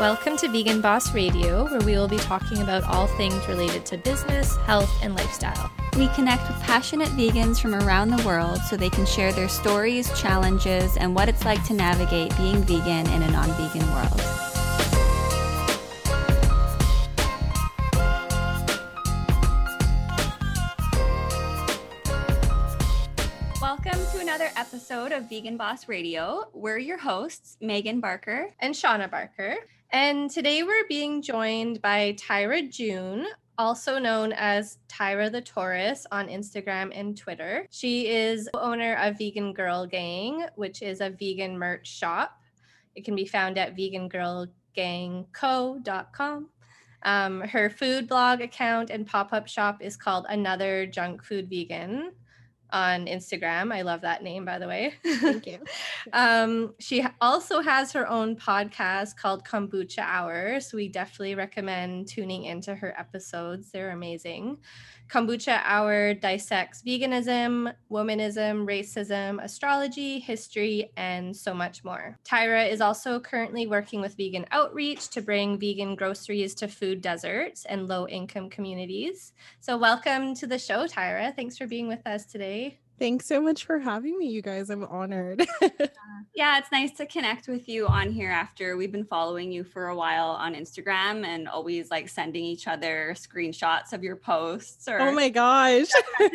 Welcome to Vegan Boss Radio, where we will be talking about all things related to business, health, and lifestyle. We connect with passionate vegans from around the world so they can share their stories, challenges, and what it's like to navigate being vegan in a non vegan world. Welcome to another episode of Vegan Boss Radio. We're your hosts, Megan Barker and Shauna Barker. And today we're being joined by Tyra June, also known as Tyra the Taurus on Instagram and Twitter. She is owner of Vegan Girl Gang, which is a vegan merch shop. It can be found at vegangirlgangco.com. Um, her food blog account and pop up shop is called Another Junk Food Vegan on Instagram. I love that name, by the way. Thank you. um, she also has her own podcast called Kombucha Hour. So we definitely recommend tuning into her episodes. They're amazing. Kombucha Hour dissects veganism, womanism, racism, astrology, history, and so much more. Tyra is also currently working with Vegan Outreach to bring vegan groceries to food deserts and low income communities. So, welcome to the show, Tyra. Thanks for being with us today. Thanks so much for having me, you guys. I'm honored. yeah, it's nice to connect with you on here after we've been following you for a while on Instagram and always like sending each other screenshots of your posts or Oh my gosh.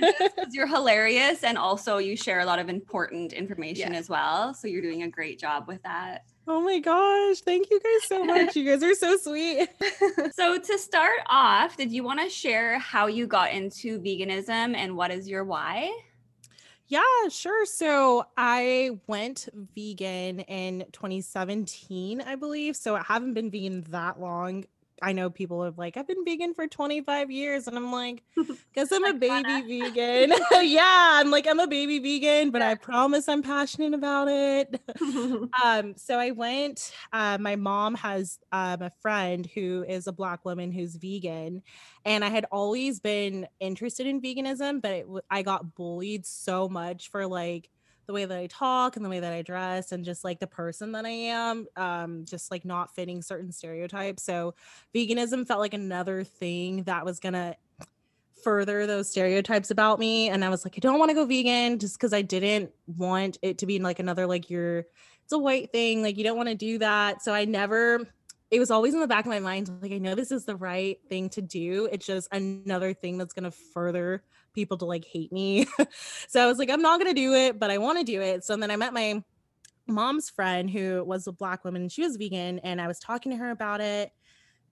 you're hilarious and also you share a lot of important information yeah. as well. So you're doing a great job with that. Oh my gosh. Thank you guys so much. you guys are so sweet. so, to start off, did you want to share how you got into veganism and what is your why? Yeah, sure. So I went vegan in 2017, I believe. So I haven't been vegan that long. I know people have like, I've been vegan for 25 years. And I'm like, because I'm a baby vegan. yeah, I'm like, I'm a baby vegan, but. I promise I'm passionate about it. um, so I went, uh, my mom has um, a friend who is a black woman who's vegan. And I had always been interested in veganism, but it, I got bullied so much for like, the way that I talk and the way that I dress and just like the person that I am, um, just like not fitting certain stereotypes. So veganism felt like another thing that was gonna further those stereotypes about me. And I was like, I don't want to go vegan just because I didn't want it to be like another like you're it's a white thing, like you don't want to do that. So I never it was always in the back of my mind like i know this is the right thing to do it's just another thing that's going to further people to like hate me. so I was like, I'm not gonna do it, but I want to do it. So then I met my mom's friend who was a black woman and she was vegan, and I was talking to her about it,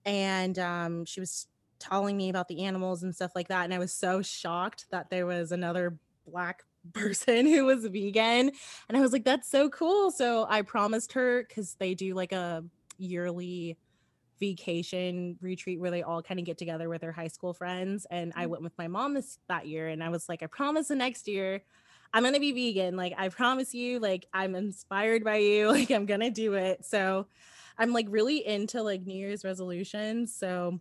and um, she was telling me about the animals and stuff like that. And I was so shocked that there was another black person who was vegan. And I was like, that's so cool. So I promised her because they do like a yearly vacation retreat where they all kind of get together with their high school friends. And I mm. went with my mom this that year and I was like, I promise the next year I'm gonna be vegan. Like I promise you, like I'm inspired by you. Like I'm gonna do it. So I'm like really into like New Year's resolutions. So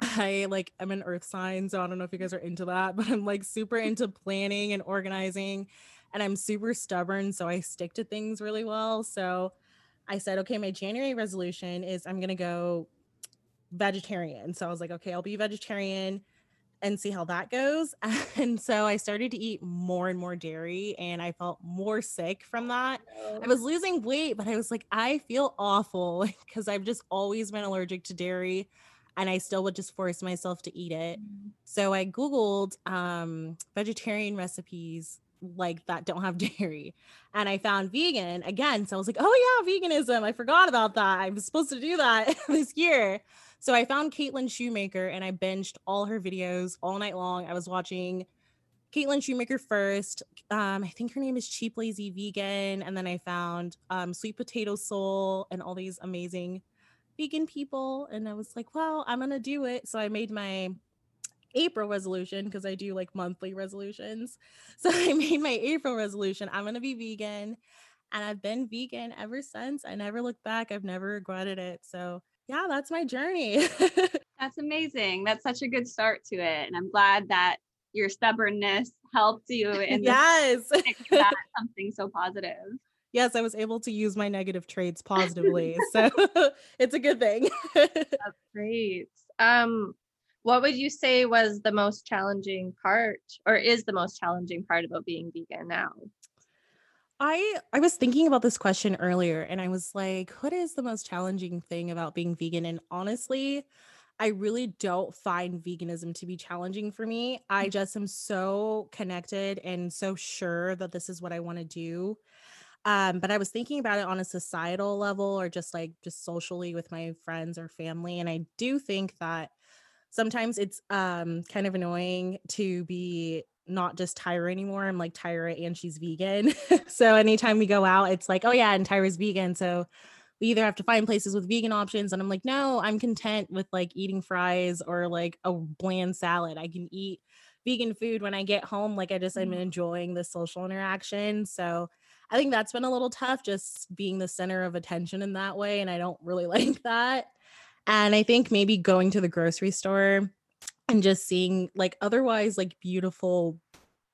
I like I'm an earth sign, so I don't know if you guys are into that, but I'm like super into planning and organizing and I'm super stubborn, so I stick to things really well. So I said, okay, my January resolution is I'm going to go vegetarian. So I was like, okay, I'll be vegetarian and see how that goes. And so I started to eat more and more dairy and I felt more sick from that. I was losing weight, but I was like, I feel awful because I've just always been allergic to dairy and I still would just force myself to eat it. Mm-hmm. So I Googled um, vegetarian recipes like that don't have dairy. And I found vegan again. So I was like, oh yeah, veganism. I forgot about that. I was supposed to do that this year. So I found Caitlin Shoemaker and I binged all her videos all night long. I was watching Caitlin Shoemaker first. Um, I think her name is Cheap Lazy Vegan. And then I found um, Sweet Potato Soul and all these amazing vegan people. And I was like, well, I'm going to do it. So I made my April resolution because I do like monthly resolutions. So I made my April resolution. I'm going to be vegan. And I've been vegan ever since. I never looked back. I've never regretted it. So, yeah, that's my journey. that's amazing. That's such a good start to it. And I'm glad that your stubbornness helped you in yes that something so positive. yes, I was able to use my negative traits positively. so it's a good thing. That's great. Um, what would you say was the most challenging part or is the most challenging part about being vegan now? I I was thinking about this question earlier and I was like, what is the most challenging thing about being vegan? And honestly, I really don't find veganism to be challenging for me. I just am so connected and so sure that this is what I want to do. Um, but I was thinking about it on a societal level or just like just socially with my friends or family. And I do think that sometimes it's um kind of annoying to be not just Tyra anymore. I'm like Tyra and she's vegan. so anytime we go out, it's like, oh yeah, and Tyra's vegan. So we either have to find places with vegan options. And I'm like, no, I'm content with like eating fries or like a bland salad. I can eat vegan food when I get home. Like I just I'm mm-hmm. enjoying the social interaction. So I think that's been a little tough just being the center of attention in that way. And I don't really like that. And I think maybe going to the grocery store and just seeing like otherwise like beautiful,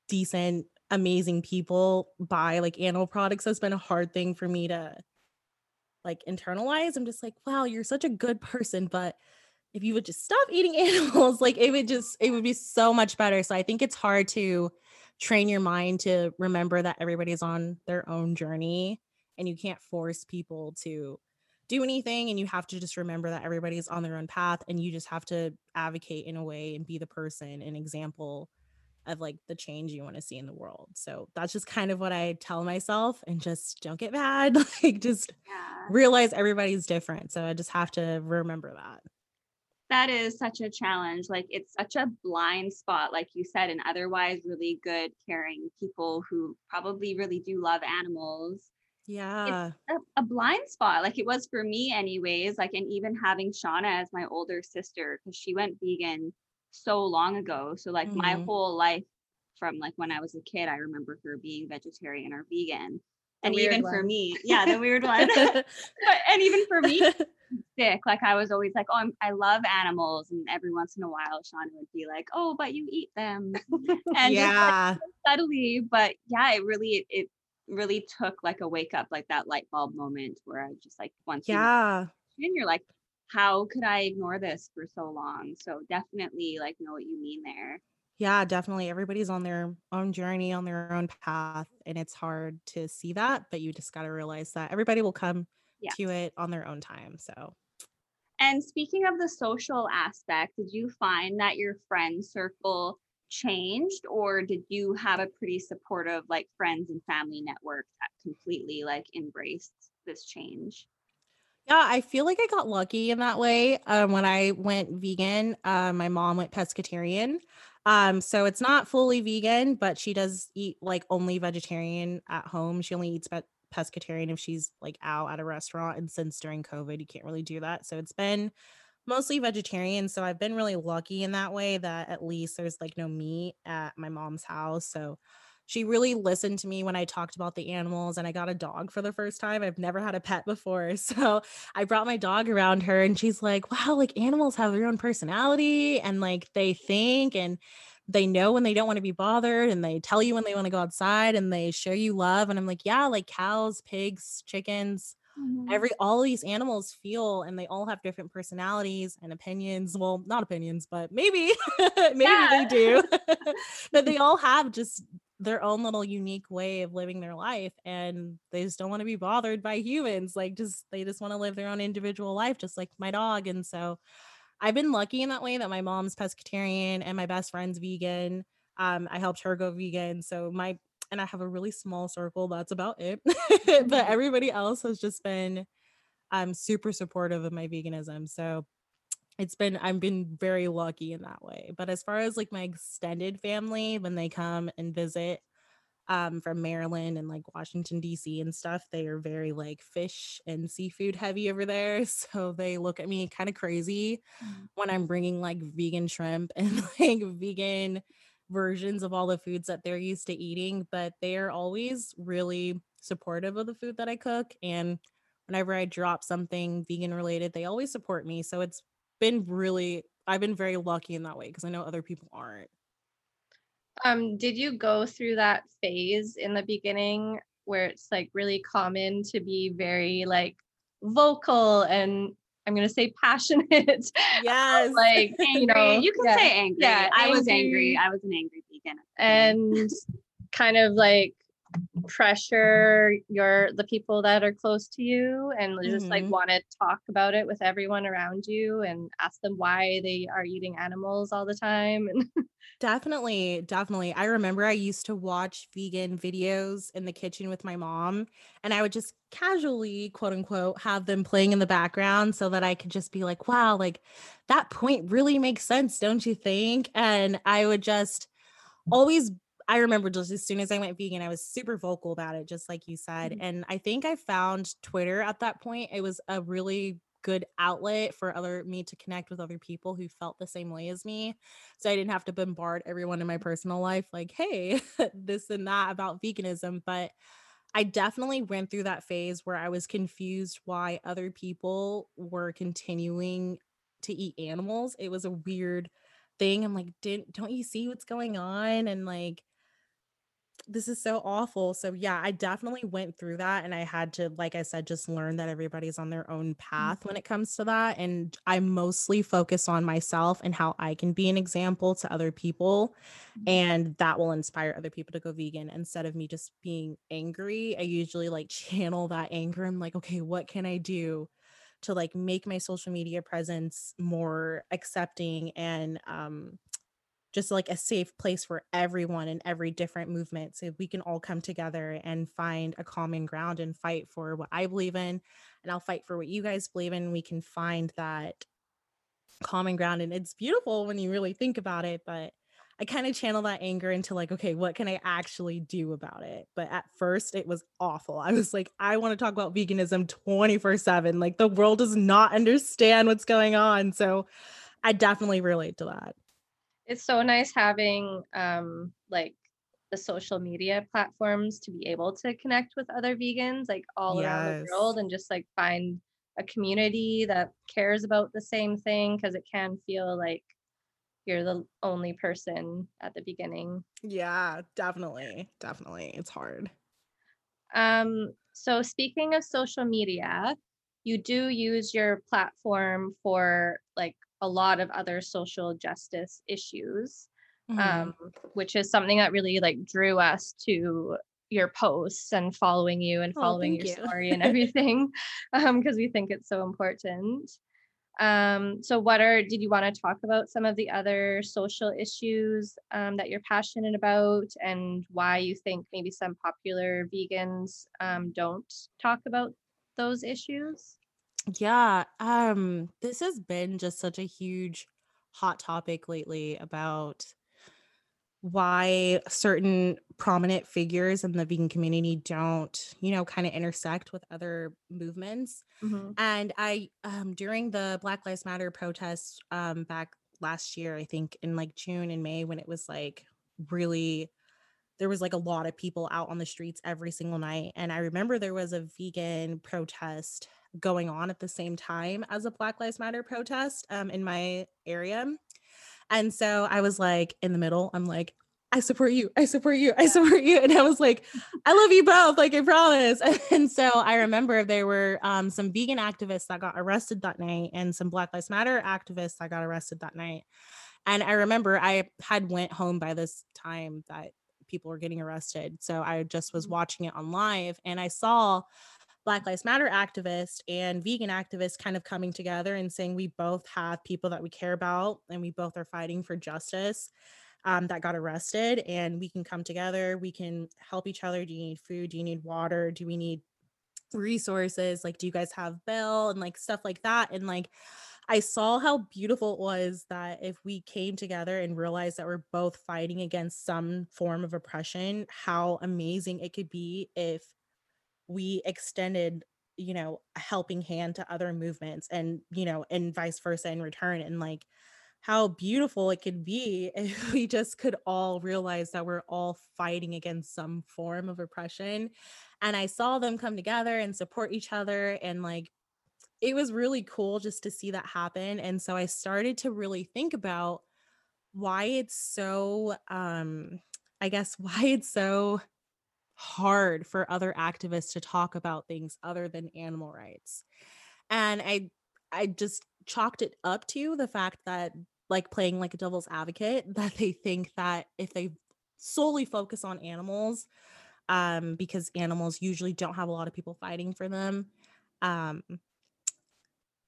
decent, amazing people buy like animal products has been a hard thing for me to like internalize. I'm just like, wow, you're such a good person, but if you would just stop eating animals, like it would just it would be so much better. So I think it's hard to train your mind to remember that everybody's on their own journey and you can't force people to do anything and you have to just remember that everybody's on their own path and you just have to advocate in a way and be the person an example of like the change you want to see in the world. So that's just kind of what I tell myself and just don't get mad. like just yeah. realize everybody's different. So I just have to remember that. That is such a challenge. Like it's such a blind spot, like you said, and otherwise really good, caring people who probably really do love animals. Yeah. A, a, blind spot, like it was for me, anyways. Like, and even having Shauna as my older sister, because she went vegan so long ago. So like mm-hmm. my whole life from like when I was a kid, I remember her being vegetarian or vegan. And even one. for me, yeah, the weird one. but and even for me, sick. Like I was always like, oh, I'm, i love animals, and every once in a while, Shauna would be like, oh, but you eat them, and yeah, like, subtly. But yeah, it really it really took like a wake up, like that light bulb moment where I just like once yeah, you, and you're like, how could I ignore this for so long? So definitely like know what you mean there. Yeah, definitely. Everybody's on their own journey, on their own path, and it's hard to see that, but you just got to realize that everybody will come to it on their own time. So and speaking of the social aspect, did you find that your friend circle changed or did you have a pretty supportive like friends and family network that completely like embraced this change? Yeah, I feel like I got lucky in that way. Um, when I went vegan, uh, my mom went pescatarian. Um, so it's not fully vegan, but she does eat like only vegetarian at home. She only eats pe- pescatarian if she's like out at a restaurant. And since during COVID, you can't really do that. So it's been mostly vegetarian. So I've been really lucky in that way that at least there's like no meat at my mom's house. So she really listened to me when I talked about the animals and I got a dog for the first time. I've never had a pet before. So I brought my dog around her and she's like, wow, like animals have their own personality and like they think and they know when they don't want to be bothered and they tell you when they want to go outside and they show you love. And I'm like, yeah, like cows, pigs, chickens, Mm-hmm. Every all these animals feel and they all have different personalities and opinions. Well, not opinions, but maybe maybe they do. but they all have just their own little unique way of living their life and they just don't want to be bothered by humans. Like just they just want to live their own individual life just like my dog and so I've been lucky in that way that my mom's pescatarian and my best friend's vegan. Um, I helped her go vegan. So my and I have a really small circle. That's about it. but mm-hmm. everybody else has just been um super supportive of my veganism. So it's been I've been very lucky in that way. But as far as like my extended family, when they come and visit um from Maryland and like Washington DC and stuff, they are very like fish and seafood heavy over there. So they look at me kind of crazy mm-hmm. when I'm bringing like vegan shrimp and like vegan versions of all the foods that they're used to eating, but they are always really supportive of the food that I cook. And whenever I drop something vegan related, they always support me. So it's been really, I've been very lucky in that way because I know other people aren't. Um, did you go through that phase in the beginning where it's like really common to be very like vocal and I'm gonna say passionate. Yes. like angry. You, know, you can yeah. say angry. Yeah, I angry. was angry. I was an angry vegan. And kind of like pressure your the people that are close to you and just mm-hmm. like want to talk about it with everyone around you and ask them why they are eating animals all the time and definitely definitely i remember i used to watch vegan videos in the kitchen with my mom and i would just casually quote unquote have them playing in the background so that i could just be like wow like that point really makes sense don't you think and i would just always I remember just as soon as I went vegan, I was super vocal about it, just like you said. Mm-hmm. And I think I found Twitter at that point. It was a really good outlet for other me to connect with other people who felt the same way as me. So I didn't have to bombard everyone in my personal life like, hey, this and that about veganism. But I definitely went through that phase where I was confused why other people were continuing to eat animals. It was a weird thing. I'm like, didn't don't you see what's going on? And like this is so awful. So yeah, I definitely went through that and I had to like I said just learn that everybody's on their own path mm-hmm. when it comes to that and I mostly focus on myself and how I can be an example to other people mm-hmm. and that will inspire other people to go vegan instead of me just being angry. I usually like channel that anger. I'm like, okay, what can I do to like make my social media presence more accepting and um just like a safe place for everyone in every different movement so we can all come together and find a common ground and fight for what i believe in and i'll fight for what you guys believe in we can find that common ground and it's beautiful when you really think about it but i kind of channel that anger into like okay what can i actually do about it? But at first it was awful. I was like i want to talk about veganism 24 7 like the world does not understand what's going on. So i definitely relate to that it's so nice having um like the social media platforms to be able to connect with other vegans like all yes. around the world and just like find a community that cares about the same thing because it can feel like you're the only person at the beginning. Yeah, definitely. Definitely. It's hard. Um so speaking of social media, you do use your platform for like a lot of other social justice issues mm-hmm. um, which is something that really like drew us to your posts and following you and oh, following oh, your you. story and everything because um, we think it's so important um, so what are did you want to talk about some of the other social issues um, that you're passionate about and why you think maybe some popular vegans um, don't talk about those issues yeah, um, this has been just such a huge hot topic lately about why certain prominent figures in the vegan community don't, you know, kind of intersect with other movements. Mm-hmm. And I, um, during the Black Lives Matter protests um, back last year, I think in like June and May, when it was like really, there was like a lot of people out on the streets every single night. And I remember there was a vegan protest going on at the same time as a Black Lives Matter protest um, in my area. And so I was like in the middle, I'm like, I support you. I support you. I support you. And I was like, I love you both. Like, I promise. And so I remember there were um, some vegan activists that got arrested that night and some Black Lives Matter activists that got arrested that night. And I remember I had went home by this time that people were getting arrested. So I just was mm-hmm. watching it on live and I saw Black Lives Matter activists and vegan activists kind of coming together and saying we both have people that we care about and we both are fighting for justice um, that got arrested and we can come together. We can help each other. Do you need food? Do you need water? Do we need resources? Like, do you guys have bail and like stuff like that? And like, I saw how beautiful it was that if we came together and realized that we're both fighting against some form of oppression, how amazing it could be if we extended you know a helping hand to other movements and you know and vice versa in return and like how beautiful it could be if we just could all realize that we're all fighting against some form of oppression and i saw them come together and support each other and like it was really cool just to see that happen and so i started to really think about why it's so um i guess why it's so hard for other activists to talk about things other than animal rights. And I I just chalked it up to the fact that like playing like a devil's advocate that they think that if they solely focus on animals um because animals usually don't have a lot of people fighting for them um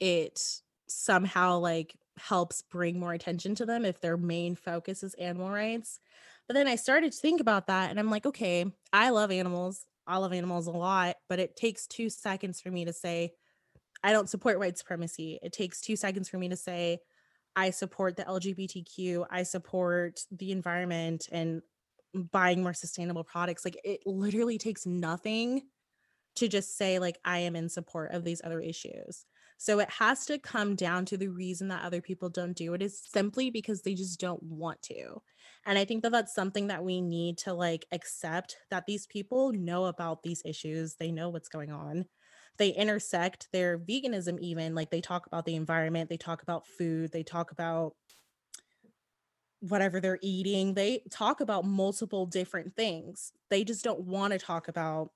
it somehow like helps bring more attention to them if their main focus is animal rights but then I started to think about that and I'm like, okay, I love animals. I love animals a lot, but it takes two seconds for me to say, I don't support white supremacy. It takes two seconds for me to say, I support the LGBTQ, I support the environment and buying more sustainable products. Like it literally takes nothing to just say, like, I am in support of these other issues. So it has to come down to the reason that other people don't do it is simply because they just don't want to. And I think that that's something that we need to like accept that these people know about these issues, they know what's going on. They intersect their veganism, even like they talk about the environment, they talk about food, they talk about whatever they're eating. They talk about multiple different things. They just don't want to talk about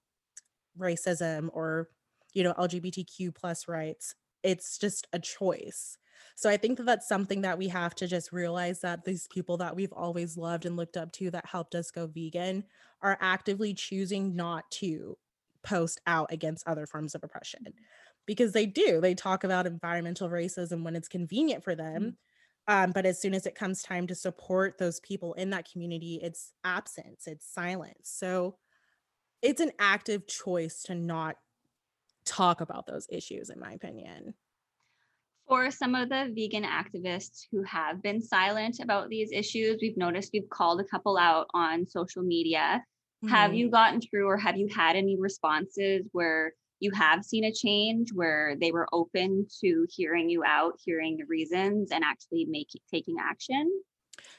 racism or, you know, LGBTQ plus rights it's just a choice. So I think that that's something that we have to just realize that these people that we've always loved and looked up to that helped us go vegan are actively choosing not to post out against other forms of oppression because they do. They talk about environmental racism when it's convenient for them. Mm-hmm. Um, but as soon as it comes time to support those people in that community, it's absence, it's silence. So it's an active choice to not talk about those issues, in my opinion. For some of the vegan activists who have been silent about these issues, we've noticed we've called a couple out on social media. Mm-hmm. Have you gotten through or have you had any responses where you have seen a change where they were open to hearing you out, hearing the reasons, and actually making taking action?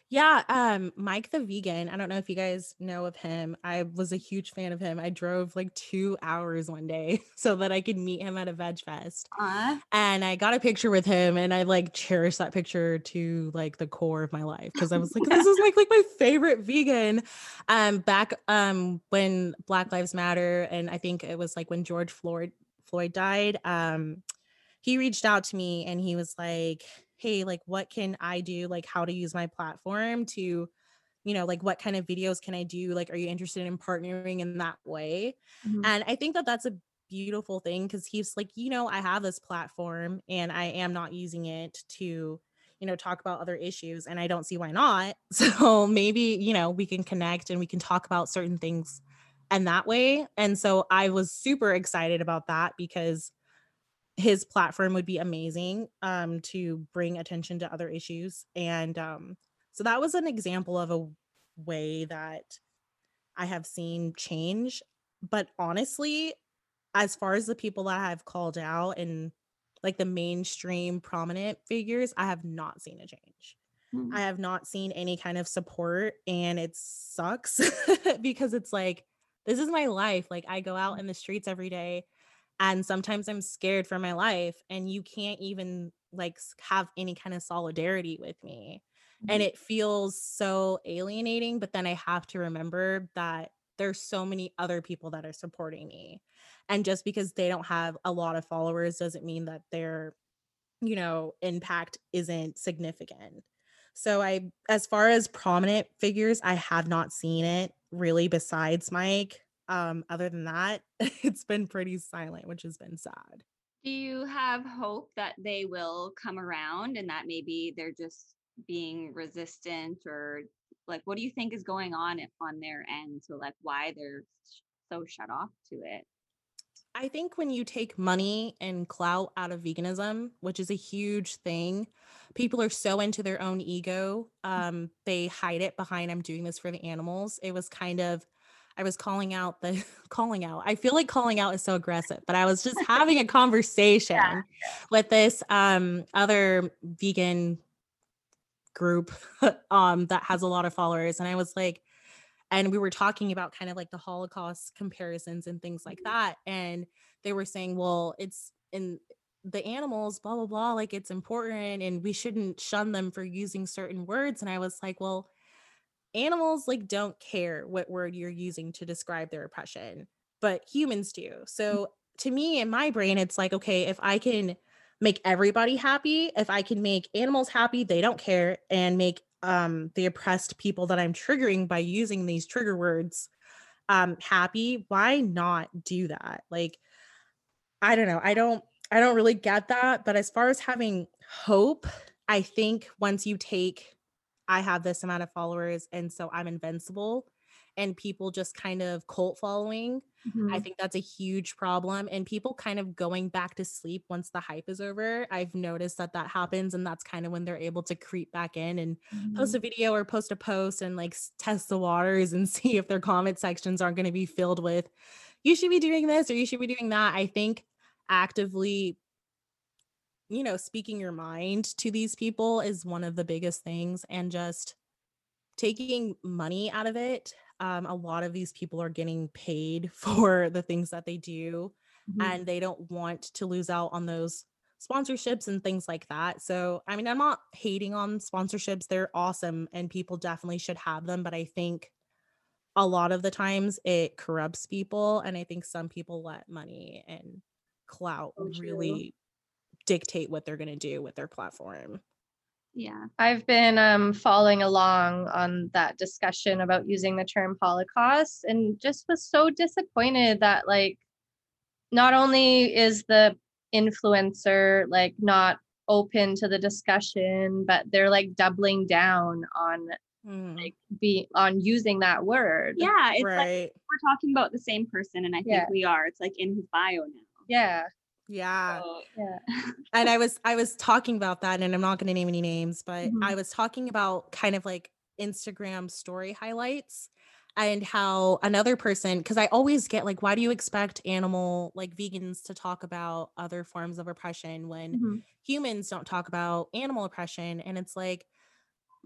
Yeah, um, Mic the Vegan. I don't know if you guys know of him. I was a huge fan of him. I drove like two hours one day so that I could meet him at a veg fest. Aww. And I got a picture with him and I like cherish that picture to like the core of my life because I was like, this is like like my favorite vegan. Um, back um when Black Lives Matter, and I think it was like when George Floyd Floyd died, um, he reached out to me and he was like, hey like what can i do? Like how to use my platform to you know like what kind of videos can i do? Like are you interested in partnering in that way? Mm-hmm. and i think that that's a beautiful thing because he's like you know i have this platform and i am not using it to you know talk about other issues and i don't see why not. So maybe you know we can connect and we can talk about certain things and that way. And so i was super excited about that because his platform would be amazing um, to bring attention to other issues. And um, so that was an example of a way that I have seen change. But honestly, as far as the people that I've called out and like the mainstream prominent figures, I have not seen a change. Mm-hmm. I have not seen any kind of support, and it sucks because it's like, this is my life. Like, I go out mm. in the streets every day and sometimes i'm scared for my life and you can't even like have any kind of solidarity with me mm-hmm. and it feels so alienating but then i have to remember that there's so many other people that are supporting me and just because they don't have a lot of followers doesn't mean that their you know impact isn't significant so i as far as prominent figures i have not seen it really besides mike um, other than that, it's been pretty silent, which has been sad. Do you have hope that they will come around and that maybe they're just being resistant or like what do you think is going on on their end? So like why they're so shut off to it? I think when you take money and clout out of veganism, which is a huge thing, people are so into their own ego. Um, they hide it behind I'm doing this for the animals. It was kind of I was calling out the calling out. I feel like calling out is so aggressive, but I was just having a conversation yeah. with this um other vegan group um that has a lot of followers and I was like and we were talking about kind of like the Holocaust comparisons and things like mm-hmm. that and they were saying, "Well, it's in the animals blah blah blah like it's important and we shouldn't shun them for using certain words." And I was like, "Well, animals like don't care what word you're using to describe their oppression, but humans do. So to me in my brain it's like okay, if I can make everybody happy, if I can make animals happy, they don't care and make um the oppressed people that I'm triggering by using these trigger words um happy, why not do that? Like I don't know. I don't I don't really get that, but as far as having hope, I think once you take I have this amount of followers and so I'm invincible and people just kind of cult following, mm-hmm. I think that's a huge problem and people kind of going back to sleep once the hype is over. I've noticed that that happens and that's kind of when they're able to creep back in and mm-hmm. post a video or post a post and like test the waters and see if their comment sections aren't going to be filled with you should be doing this or you should be doing that. I think actively you know speaking your mind to these people is one of the biggest things and just taking money out of it um, a lot of these people are getting paid for the things that they do mm-hmm. and they don't want to lose out on those sponsorships and things like that so i mean i'm not hating on sponsorships they're awesome and people definitely should have them but i think a lot of the times it corrupts people and i think some people let money and clout oh, really dictate what they're going to do with their platform. Yeah. I've been um, following along on that discussion about using the term Holocaust and just was so disappointed that, like, not only is the influencer like not open to the discussion, but they're like doubling down on mm. like be on using that word. Yeah, it's right. like we're talking about the same person, and I think yeah. we are. It's like in his bio now. Yeah. Yeah. So, yeah. and I was I was talking about that and I'm not going to name any names, but mm-hmm. I was talking about kind of like Instagram story highlights and how another person cuz I always get like why do you expect animal like vegans to talk about other forms of oppression when mm-hmm. humans don't talk about animal oppression and it's like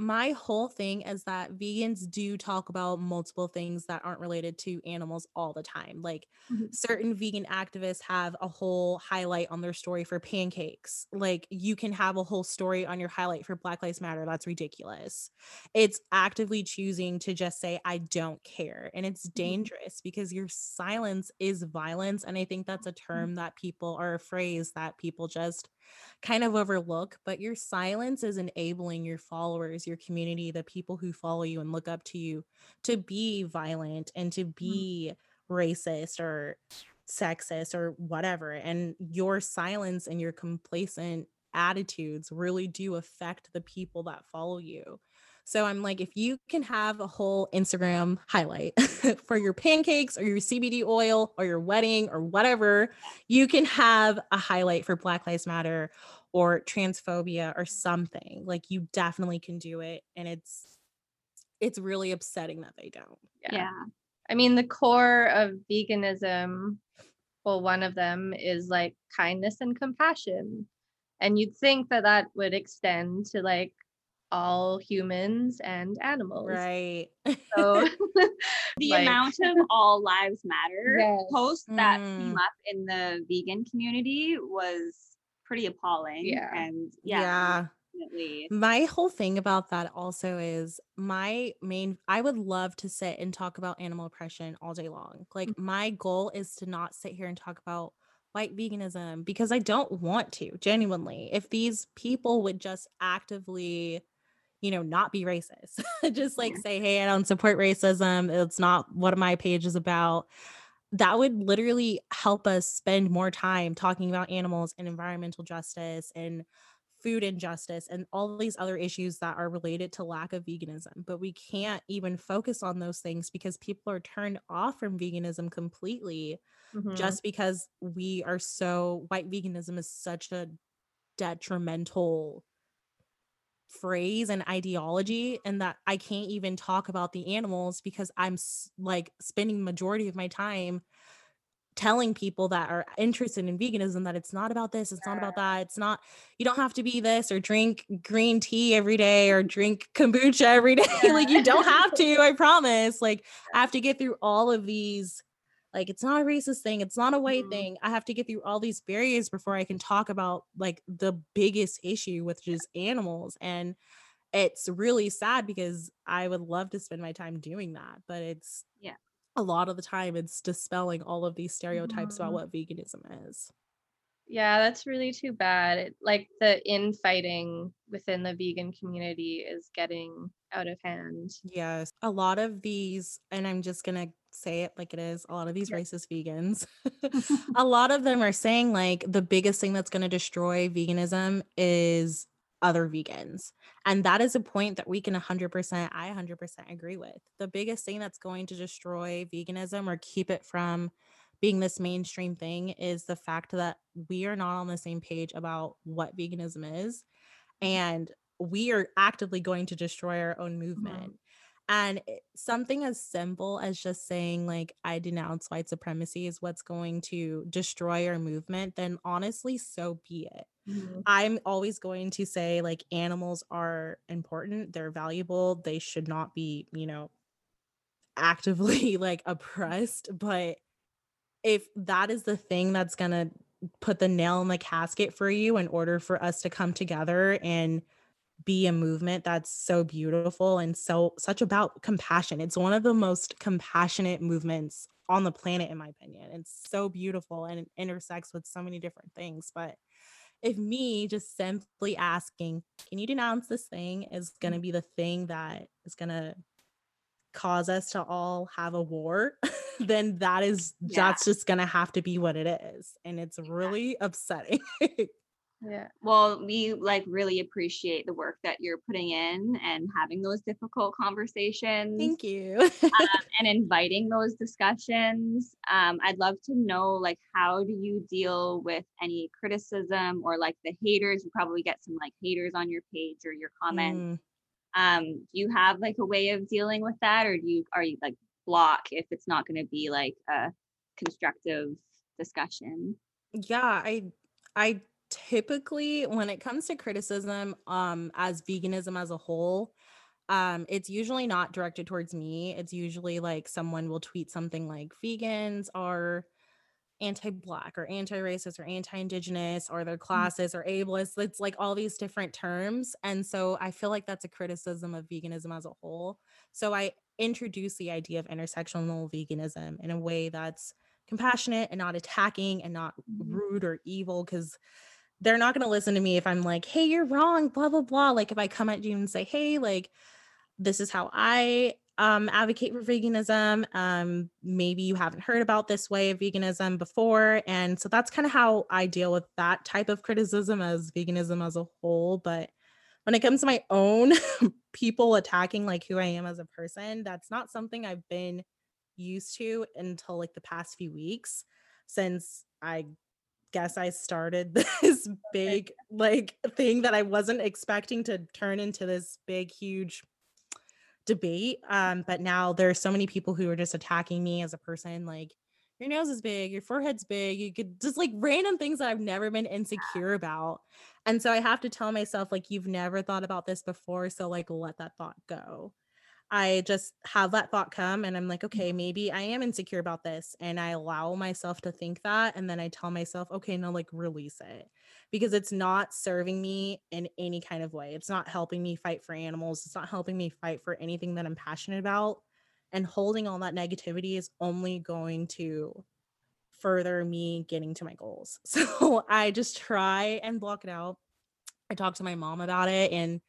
my whole thing is that vegans do talk about multiple things that aren't related to animals all the time. Like mm-hmm. certain vegan activists have a whole highlight on their story for pancakes. Like you can have a whole story on your highlight for Black Lives Matter. That's ridiculous. It's actively choosing to just say, I don't care. And it's mm-hmm. dangerous because your silence is violence. And I think that's a mm-hmm. term that people or a phrase that people just kind of overlook, but your silence is enabling your followers, your community, the people who follow you and look up to you to be violent and to mm. be mm-hmm. racist or sexist or whatever. And your silence and your complacent attitudes really do affect the people that follow you. So I'm like, if you can have a whole Instagram highlight for your pancakes or your CBD oil or your wedding or whatever, you can have a highlight for Black Lives Matter or transphobia or something. Like you definitely can do it. And it's it's really upsetting that they don't. Yeah. yeah. I mean, the core of veganism, well, one of them is like kindness and compassion. And you'd think that that would extend to like all humans and animals. Right. So the like, amount of all lives matter yes. posts that mm. came up in the vegan community was pretty appalling. Yeah. And yeah. yeah. Definitely. My whole thing about that also is my main I would love to sit and talk about animal oppression all day long. Like mm-hmm. my goal is to not sit here and talk about white veganism because I don't want to genuinely. If these people would just actively you know, not be racist. just like say, hey, I don't support racism. It's not what my page is about. That would literally help us spend more time talking about animals and environmental justice and food injustice and all these other issues that are related to lack of veganism. But we can't even focus on those things because people are turned off from veganism completely mm-hmm. just because we are so white veganism is such a detrimental phrase and ideology and that I can't even talk about the animals because I'm like spending the majority of my time telling people that are interested in veganism that it's not about this, it's not about that. It's not you don't have to be this or drink green tea every day or drink kombucha every day. Like you don't have to, I promise. Like I have to get through all of these like it's not a racist thing it's not a white mm-hmm. thing i have to get through all these barriers before i can talk about like the biggest issue which is animals and it's really sad because I would love to spend my time doing that, but it's Yeah. a lot of the time it's dispelling all of these stereotypes about Mhm. what veganism is. Yeah, that's really too bad. It, like the infighting within the vegan community is getting out of hand. Yes. A lot of these, and I'm just going to say it like it is, a lot of these Yeah. racist vegans, a lot of them are saying like the biggest thing that's going to destroy veganism is other vegans. And that is a point that we can 100%, I 100% agree with. The biggest thing that's going to destroy veganism or keep it from being this mainstream thing is the fact that we are not on the same page about what veganism is. Mm-hmm. And we are actively going to destroy our own mm-hmm. movement. And something as simple as just saying, like, I denounce white supremacy is what's going to destroy our movement, then honestly, so be it. Mm-hmm. I'm always going to say, like, animals are important, they're valuable, they should not be, you know, actively like oppressed. But if that is the thing that's going to put the nail in the casket for you in order for us to come together and be a movement that's so beautiful and so such about compassion. It's one of the most compassionate movements on the planet in my opinion. It's so beautiful and it intersects with so many different things, but if me just simply asking, can you denounce this thing is going to be the thing that is going to cause us to all have a war, then that is Yeah. that's just to have to be what it is. And it's really upsetting. Yeah. Well, we like really appreciate the work that you're putting in and having those difficult conversations Thank you. um, and inviting those discussions. Um, I'd love to know like how do you deal with any criticism or like the haters? You probably get some like haters on your page or your comment. Mm. Um, do you have like a way of dealing with that, or do you are you like block if it's not going to be like a constructive discussion? yeah i i typically when it comes to criticism um as veganism as a whole um it's usually not directed towards me it's usually like someone will tweet something like vegans are anti-black or anti-racist or anti-indigenous or their classes or ableist it's like all these different terms and so i feel like that's a criticism of veganism as a whole so i introduce the idea of intersectional veganism in a way that's compassionate and not attacking and not Mhm. rude or evil because they're not going to listen to me if I'm like, hey, you're wrong, blah, blah, blah. Like if I come at you and say, hey, like this is how I um, advocate for veganism. Um, maybe you haven't heard about this way of veganism before. And so that's kind of how I deal with that type of criticism as veganism as a whole. But when it comes to my own people attacking like who I am as a person, that's not something I've been used to until like the past few weeks since I guess I started this big like thing that I wasn't expecting to turn into this big huge debate um but now there's so many people who are just attacking me as a person like your nose is big your forehead's big you could just like random things that I've never been insecure about and so I have to tell myself like you've never thought about this before so like let that thought go I just have that thought come and I'm like, okay, maybe I am insecure about this. And I allow myself to think that. And then I tell myself, okay, no, like release it because it's not serving me in any kind of way. It's not helping me fight for animals. It's not helping me fight for anything that I'm passionate about. And holding all that negativity is only going to further me getting to my goals. So I just try and block it out. I talk to my mom about it and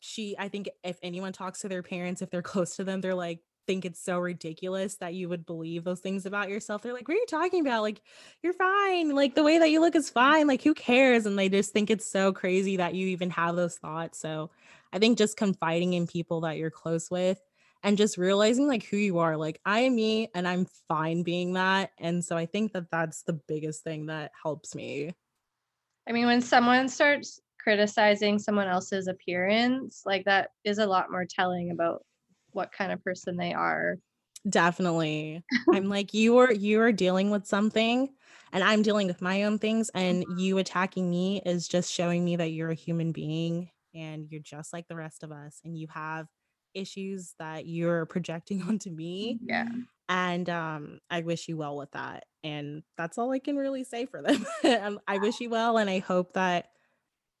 she i think if anyone talks to their parents if they're close to them they're like think it's so ridiculous that you would believe those things about yourself. They're like what are you talking about? Like you're fine. Like the way that you look is fine. Like who cares? And they just think it's so crazy that you even have those thoughts. So i think just confiding in people that you're close with and just realizing like who you are. Like i am me and i'm fine being that. And so i think that that's the biggest thing that helps me. I mean, when someone starts criticizing someone else's appearance, like that is a lot more telling about what kind of person they are. Definitely. I'm like you are you are dealing with something and I'm dealing with my own things and you attacking me is just showing me that you're a human being and you're just like the rest of us and you have issues that you're projecting onto me Yeah. and um I wish you well with that and that's all I can really say for them. Um, I wish you well and I hope that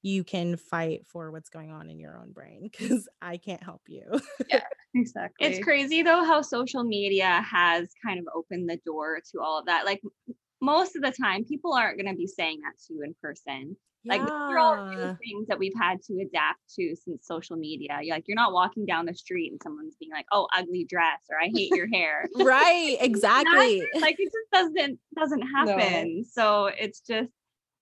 you can fight for what's going on in your own brain because I can't help you. yeah, exactly. It's crazy though how social media has kind of opened the door to all of that. Like most of the time, people aren't going to be saying that to you in person. Like these are all new things that we've had to adapt to since social media. You're like you're not walking down the street and someone's being like, "Oh, ugly dress," or "I hate your hair." right, exactly. like it just doesn't doesn't happen. No. So it's just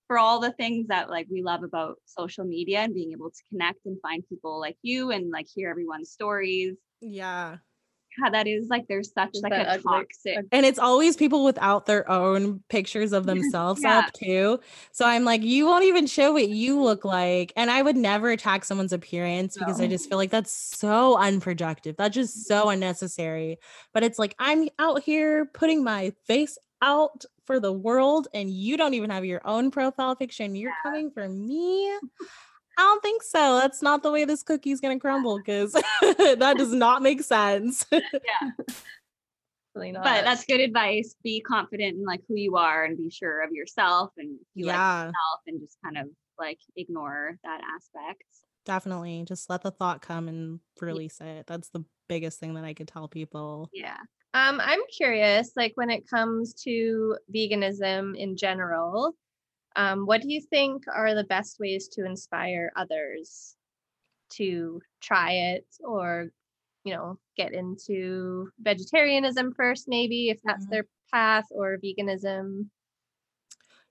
for all the things that like we love about social media and being able to connect and find people like you and like hear everyone's stories. Yeah how that is like there's such like a toxic and it's always people without their own pictures of themselves yeah. up too so i'm like you won't even show what you look like and i would never attack someone's appearance because no. i just feel like that's so unproductive that's just so mm-hmm. unnecessary but it's like i'm out here putting my face out for the world and you don't even have your own profile picture and you're yeah. coming for me I don't think so. That's not the way this cookie's gonna crumble because that does not make sense. yeah. Really but that's good advice. Be confident in like who you are and be sure of yourself and you yeah. like yourself and just kind of like ignore that aspect. Definitely. Just let the thought come and release yeah. it. That's the biggest thing that I could tell people. Yeah. Um, I'm curious, like when it comes to veganism in general, um, what do you think are the best ways to inspire others to try it or, you know, get into vegetarianism first, maybe if that's mm-hmm. their path or veganism?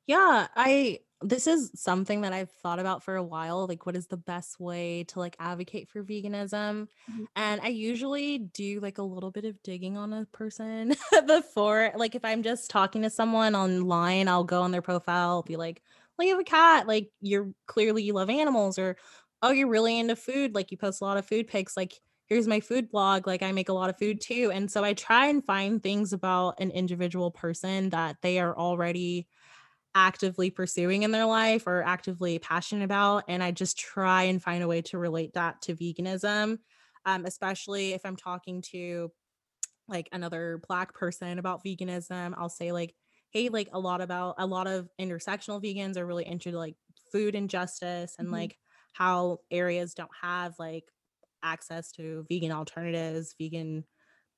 Yeah, I this is something that I've thought about for a while. Like, what is the best way to like advocate for veganism? Mm-hmm. And I usually do like a little bit of digging on a person before, like, if I'm just talking to someone online, I'll go on their profile, be like, well, you have a cat. Like, you're clearly you love animals, or oh, you're really into food. Like, you post a lot of food pics. Like, here's my food blog. Like, I make a lot of food too. And so I try and find things about an individual person that they are already actively pursuing in their life or actively passionate about. And I just try and find a way to relate that to veganism, um, especially if I'm talking to like another Black person about veganism. I'll say, like, hey, like a lot about a lot of intersectional vegans are really into like food injustice and mm-hmm. like how areas don't have like access to vegan alternatives, vegan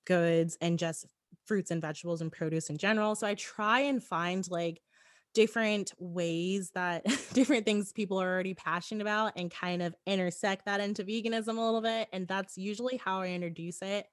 goods, and just fruits and vegetables and produce in general. So I try and find like different ways that different things people are already passionate about and kind of intersect that into veganism a little bit and that's usually how i introduce it.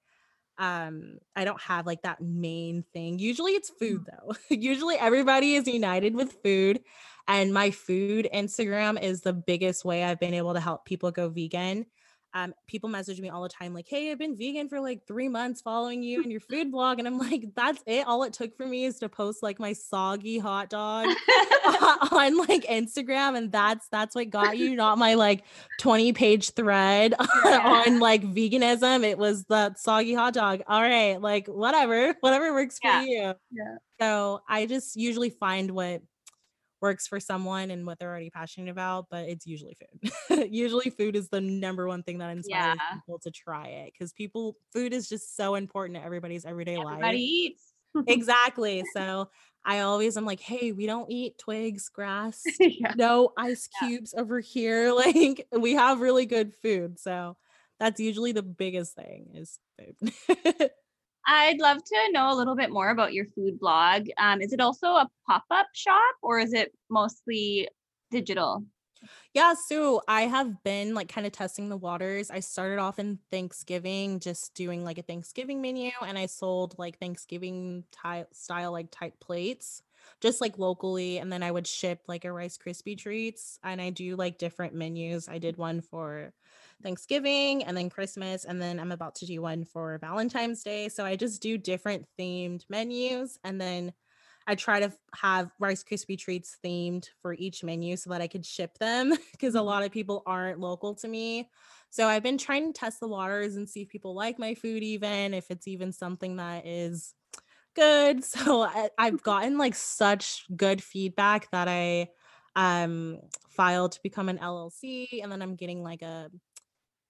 Um i don't have like that main thing. Usually it's food mm. though. Usually everybody is united with food and my food instagram is the biggest way i've been able to help people go vegan um, people message me all the time, like, hey, I've been vegan for like three months following you and your food blog. And I'm like, that's it. All it took for me is to post like my soggy hot dog on like Instagram. And that's that's what got you, not my like 20 page thread yeah. on like veganism. It was the soggy hot dog. All right, like whatever, whatever works yeah. for you. Yeah. So I just usually find what works for someone and what they're already passionate about, but it's usually food. usually food is the number one thing that inspires yeah. people to try it because people food is just so important to everybody's everyday Everybody life. eats. exactly. So I always am like, hey, we don't eat twigs, grass, yeah. no ice cubes yeah. over here. Like we have really good food. So that's usually the biggest thing is food. I'd love to know a little bit more about your food blog. Um, is it also a pop up shop or is it mostly digital? Yeah, so I have been like kind of testing the waters. I started off in Thanksgiving, just doing like a Thanksgiving menu, and I sold like Thanksgiving ty- style like type plates, just like locally. And then I would ship like a Rice Krispie treats, and I do like different menus. I did one for Thanksgiving and then Christmas. And then I'm about to do one for Valentine's Day. So I just do different themed menus. And then I try to have Rice Krispie treats themed for each menu so that I could ship them because a mm-hmm. lot of people aren't local to me. So I've been trying to test the waters and see if people like my food, even if it's even something that is good. So I, I've gotten like such good feedback that I um filed to become an LLC and then I'm getting like a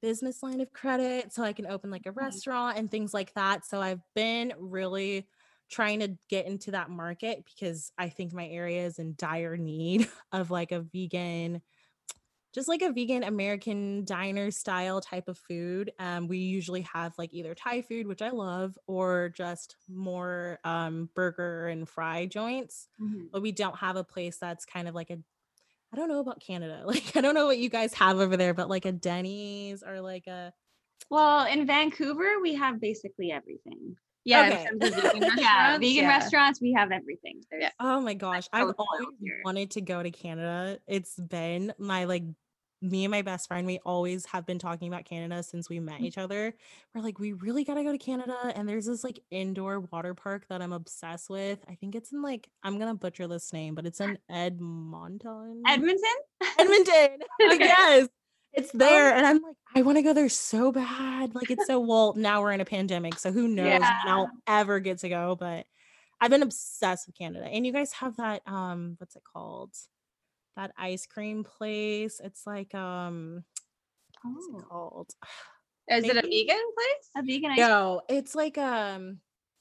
business line of credit so I can open like a restaurant and things like that. So I've been really trying to get into that market because I think my area is in dire need of like a vegan just like a vegan American diner style type of food. Um, we usually have like either Thai food, which I love, or just more um, burger and fry joints. Mhm. But we don't have a place that's kind of like a I don't know about Canada. Like I don't know what you guys have over there, but like a Denny's or like a Well, in Vancouver, we have basically everything. Yeah, Okay. in terms of vegan Yeah, vegan yeah. restaurants, we have everything. There's, Yeah. Oh my gosh. I've so always here. wanted to go to Canada. It's been my like me and my best friend, we always have been talking about Canada since we met Mm. each other. We're like, we really gotta go to Canada. And there's this like indoor water park that I'm obsessed with. I think it's in like I'm gonna butcher this name, but it's in Edmonton. Edmonton? Edmonton. Okay. yes. It's there. And I'm like, I want to go there so bad. Like it's so well, now we're in a pandemic. So who knows when I'll ever get to go. But I've been obsessed with Canada. And you guys have that um, what's it called? That ice cream place. It's like um what's it Oh, called? Is it a vegan place? a vegan ice No, it's like um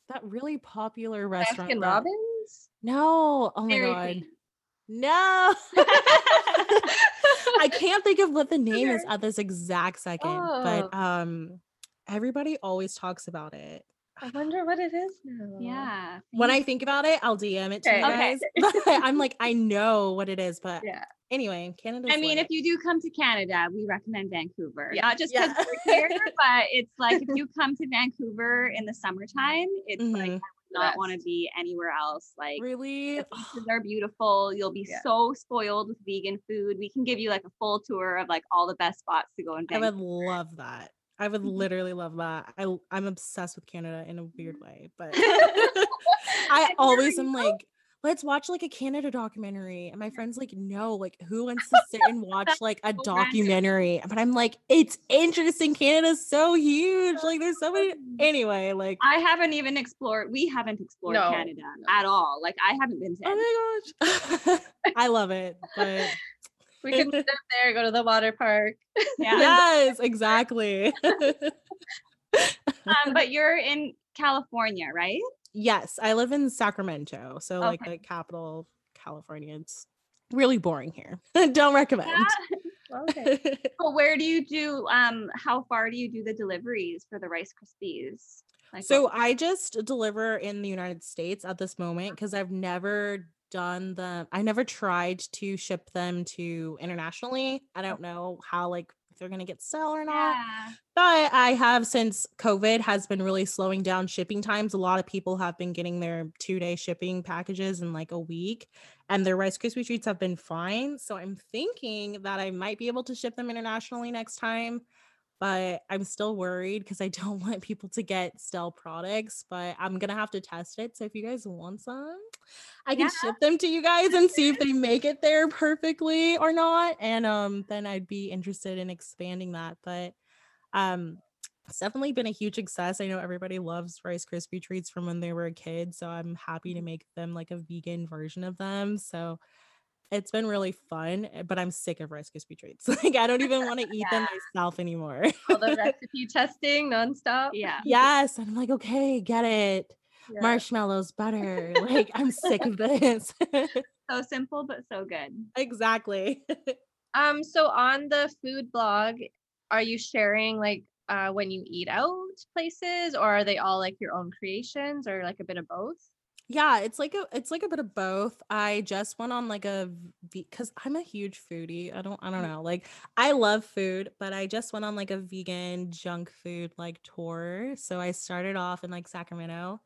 that really popular restaurant. Baskin Robbins? No, oh my Dairy god. Queen. No. I can't think of what the name is at this exact second, Oh. but um everybody always talks about it. I wonder what it is now. Yeah. When I think about it, I'll DM it to you guys. But I'm like, I know what it is, but Yeah. anyway, Canada. I mean, if you do come to Canada, we recommend Vancouver. Yeah. Not just because Yeah. we're here, but it's like if you come to Vancouver in the summertime, it's like Mhm. would not want to be anywhere else. Like really, the beaches are beautiful. You'll be Yeah. so spoiled with vegan food. We can give you like a full tour of like all the best spots to go and. I would love that. I would literally love that. I I'm obsessed with Canada in a weird way, but I always am like, let's watch like a Canada documentary. And my friend's like, no, like who wants to sit and watch like a so random. documentary? But I'm like, it's interesting. Canada's so huge. Like there's so many anyway, like I haven't even explored. We haven't explored No, Canada no. at all. Like I haven't been to. any. oh my gosh. I love it. But We can sit there, go to the water park. Yeah. yes, exactly. um, but you're in California, right? Yes, I live in Sacramento. So like Okay. the capital of California. It's really boring here. Don't recommend. Okay. But where do you do? Um, how far do you do the deliveries for the Rice Krispies? Like, So what- I just deliver in the United States at this moment because I've never done the I never tried to ship them to internationally. I don't know how like they're gonna get stale or not. yeah. But I have since COVID has been really slowing down shipping times. A lot of people have been getting their two day shipping packages in like a week, and their Rice Krispie treats have been fine. So I'm thinking that I might be able to ship them internationally next time. But I'm still worried because I don't want people to get stale products. But I'm gonna have to test it. So if you guys want some, I can Yeah. ship them to you guys and see if they make it there perfectly or not. And um, then I'd be interested in expanding that. But um, it's definitely been a huge success. I know everybody loves Rice Krispie treats from when they were a kid, so I'm happy to make them like a vegan version of them. So it's been really fun, eh, but I'm sick of Rice Krispie treats. Like I don't even want to eat them myself anymore. All the recipe testing nonstop. Yeah. yes, and I'm like, okay, get it. Yeah. Marshmallows, butter. Like I'm sick of this. So simple but so good. exactly. Um, so on the food blog, are you sharing like uh when you eat out places or are they all like your own creations or like a bit of both? Yeah, it's like a it's like a bit of both. I just went on like a because I'm a huge foodie. I don't I don't mm-hmm. know. Like I love food, but I just went on like a vegan junk food like tour. So I started off in like Sacramento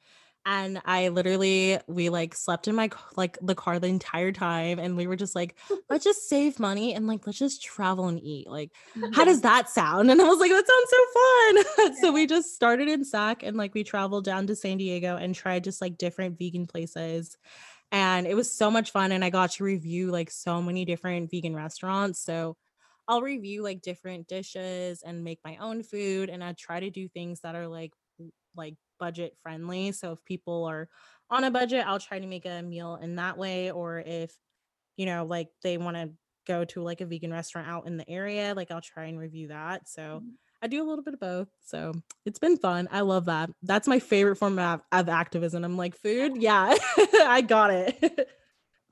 and I literally we like slept in my like the car the entire time and we were just like let's just save money and like let's just travel and eat. Like how does that sound? And I was like, that sounds so fun. so we just started in Sac and like we traveled down to San Diego and tried just like different vegan places. And it was so much fun. And I got to review like so many different vegan restaurants. So I'll review like different dishes and make my own food. And I try to do things that are like like budget friendly. So if people are on a budget, I'll try to make a meal in that way. Or if, you know, like they want to go to like a vegan restaurant out in the area, like I'll try and review that. So Mhm. I do a little bit of both. So it's been fun. I love that. That's my favorite form of, of activism. I'm like, food, yeah, I got it.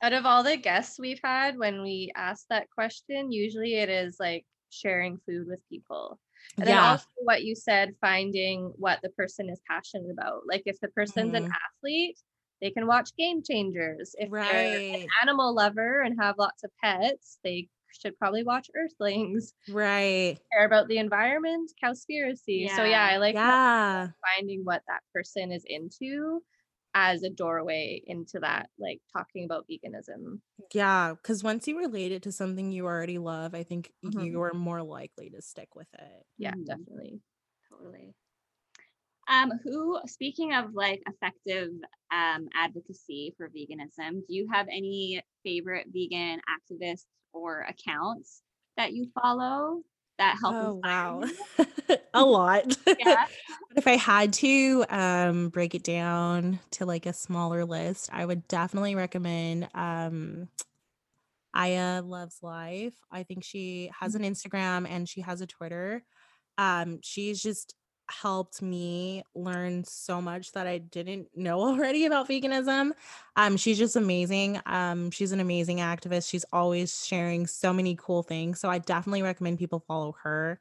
out of all the guests we've had, when we ask that question, usually it is like sharing food with people. And then also what you said, finding what the person is passionate about. Like if the person's an Mhm. athlete, they can watch Game Changers. If they're an Right. animal lover and have lots of pets, they should probably watch Earthlings. Right. Care about the environment, Cowspiracy. So yeah, Yeah. I like Yeah. finding what that person is into as a doorway into that, like talking about veganism. Yeah. Because once you relate it to something you already love, I think Mhm. you are more likely to stick with it. Yeah, Mhm. definitely. Totally. Um, who speaking of like effective um advocacy for veganism, do you have any favorite vegan activists or accounts that you follow that help Oh wow. a lot. Yeah. If I had to um break it down to like a smaller list, I would definitely recommend um Aya Loves Life. I think she has an Instagram and she has a Twitter. Um she's just helped me learn so much that I didn't know already about veganism. Um she's just amazing. Um she's an amazing activist. She's always sharing so many cool things. So I definitely recommend people follow her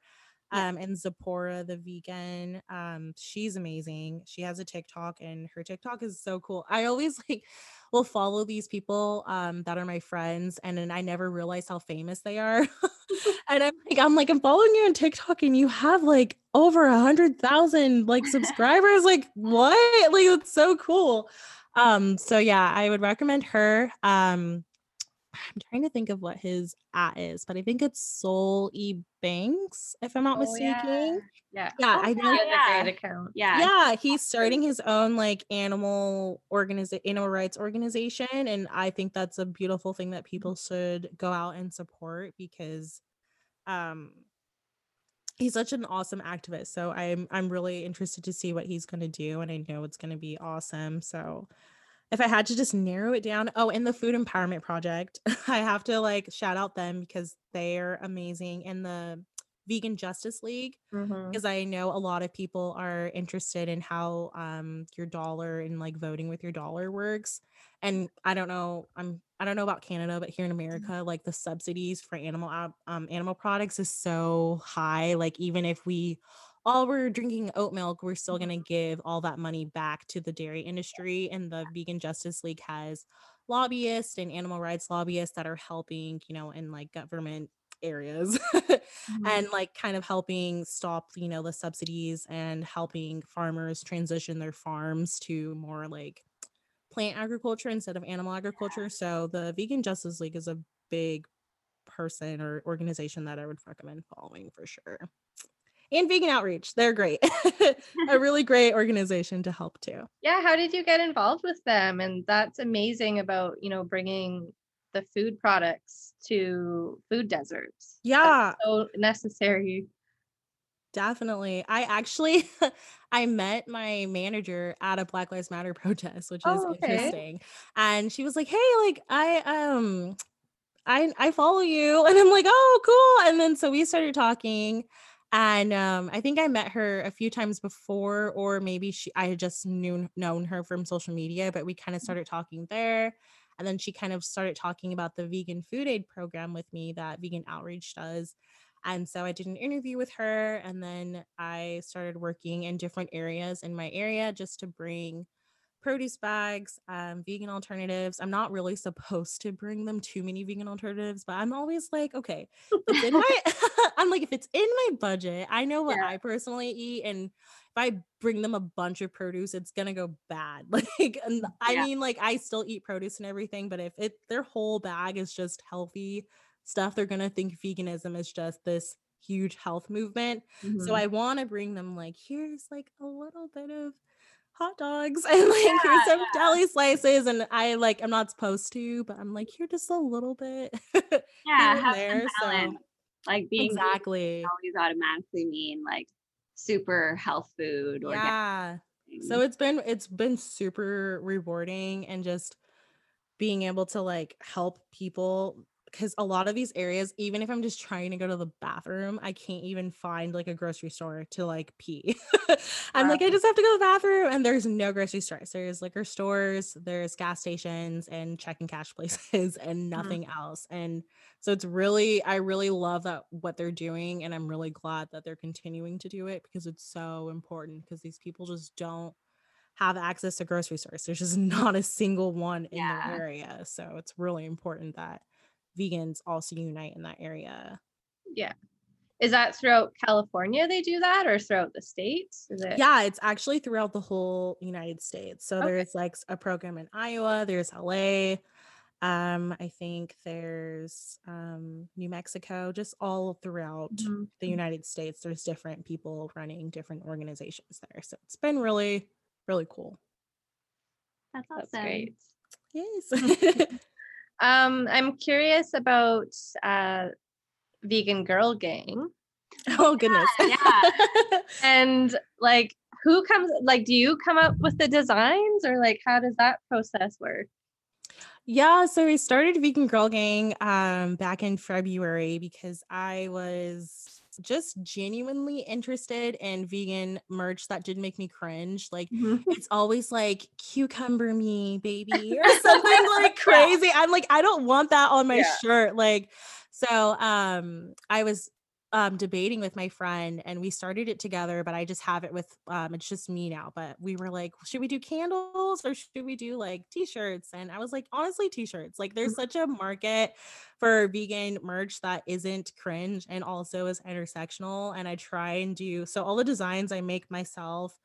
Yeah. um and Zipporah the vegan um she's amazing she has a TikTok and her TikTok is so cool I always like will follow these people um that are my friends and then I never realize how famous they are and I'm like I'm like I'm following you on TikTok and you have like over a hundred thousand like subscribers like what like it's so cool um so yeah I would recommend her um I'm trying to think of what his at is, but I think it's Soul E Banks, if I'm not Oh, mistaken. Yeah. Yeah, Oh, I know. yeah. account. Yeah. Yeah, he's starting his own like animal organization, animal rights organization, and I think that's a beautiful thing that people should go out and support because, um, he's such an awesome activist. So I'm I'm really interested to see what he's going to do, and I know it's going to be awesome. So if I had to just narrow it down, oh, and the Food Empowerment Project, I have to like shout out them because they're amazing, and the Vegan Justice League because I know a lot of people are interested in how um your dollar and like voting with your dollar works. And I don't know, I'm I don't know about Canada, but here in America, like the subsidies for animal um animal products is so high. Like even if we all were drinking oat milk, we're still gonna give all that money back to the dairy industry. And the Vegan Justice League has lobbyists and animal rights lobbyists that are helping, you know, in like government areas Mhm. and like kind of helping stop you know the subsidies and helping farmers transition their farms to more like plant agriculture instead of animal agriculture so the vegan justice league is a big person or organization that i would recommend following for sure and vegan outreach they're great a really great organization to help too yeah how did you get involved with them and that's amazing about you know bringing the food products to food deserts That's yeah so necessary Definitely. I actually I met my manager at a Black Lives Matter protest, which is Oh, okay. interesting. And she was like, "Hey, like I um I I follow you." And I'm like, "Oh, cool." And then so we started talking and um I think I met her a few times before or maybe she I had just knew known her from social media, but we kind of started talking there. And then she kind of started talking about the vegan food aid program with me that Vegan Outreach does. And so I did an interview with her, and then I started working in different areas in my area just to bring produce bags, um, vegan alternatives. I'm not really supposed to bring them too many vegan alternatives, but I'm always like, okay, if it's in my, I'm like, if it's in my budget, I know what Yeah. I personally eat, and if I bring them a bunch of produce, it's gonna go bad. Like, and I Yeah. mean, like I still eat produce and everything, but if it their whole bag is just healthy stuff, they're gonna think veganism is just this huge health movement. So Mhm. I want to bring them like here's like a little bit of hot dogs and like here's Yeah, some yeah. deli slices and I like I'm not supposed to, but I'm like here just a little bit. Yeah. Have there, some so- Like being exactly. always automatically mean like super health food or Yeah. So it's been it's been super rewarding and just being able to like help people because a lot of these areas, even if I'm just trying to go to the bathroom, I can't even find like a grocery store to like pee. I'm like, I just have to go to the bathroom, and there's no grocery stores. There's liquor stores, there's gas stations, and check and cash places, and Mm-hmm. nothing else. And so it's really, I really love that what they're doing, and I'm really glad that they're continuing to do it because it's so important because these people just don't have access to grocery stores. There's just not a single one in Yeah. their area. So it's really important that vegans also unite in that area. Yeah. Is that throughout California they do that or throughout the states? Is it Yeah, it's actually throughout the whole United States. So Okay. there's like a program in Iowa, there's LA, um, I think there's um New Mexico, just all throughout Mhm. the United States. There's different people running different organizations there. So it's been really, really cool. That's awesome. That's great. Yes. Um, I'm curious about uh vegan girl gang. oh goodness. Yeah. And like who comes like do you come up with the designs or like how does that process work? Yeah, so we started Vegan Girl Gang um back in February because I was just genuinely interested in vegan merch that didn't make me cringe. Like it's always like cucumber me, baby, or something like crazy. I'm like, I don't want that on my Yeah. shirt. Like, so um I was um debating with my friend and we started it together, but I just have it with um it's just me now. But we were like, should we do candles or should we do like t-shirts? And I was like, honestly, t-shirts. Like there's such a market for vegan merch that isn't cringe and also is intersectional. And I try and do so all the designs I make myself.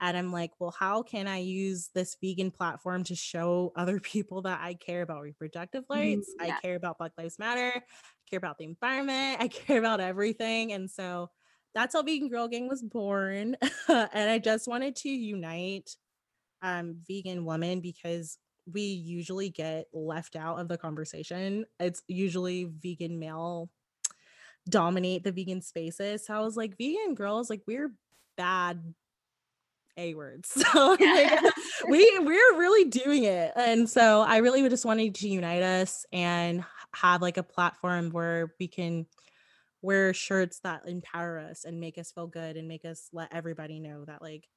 And I'm like, well, how can I use this vegan platform to show other people that I care about reproductive rights? yeah. I care about Black Lives Matter, I care about the environment, I care about everything. And so that's how Vegan Girl Gang was born. and I just wanted to unite um, vegan women because we usually get left out of the conversation. It's usually vegan male dominate the vegan spaces. So I was like, vegan girls, like we're bad a words. So like, we we're really doing it. And so I really just wanted to unite us and have like a platform where we can wear shirts that empower us and make us feel good and make us let everybody know that like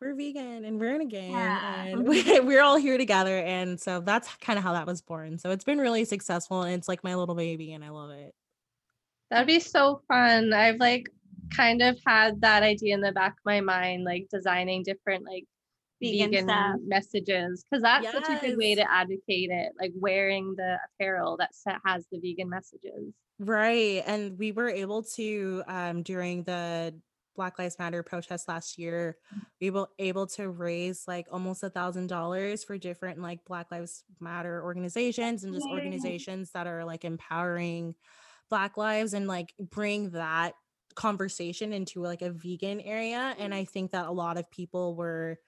we're vegan and we're in a gang Yeah. and mm-hmm. we're all here together. And so that's kind of how that was born. So it's been really successful and it's like my little baby and I love it. That'd be so fun. I've like kind of had that idea in the back of my mind, like designing different like Vegan vegan, messages because that's such a good way to advocate it, like wearing the apparel that has the vegan messages. Right. And we were able to um during the Black Lives Matter protest last year, we were able to raise like almost a thousand dollars for different like Black Lives Matter organizations and just organizations that are like empowering Black lives and like bring that conversation into like a vegan area. And mm. I think that a lot of people were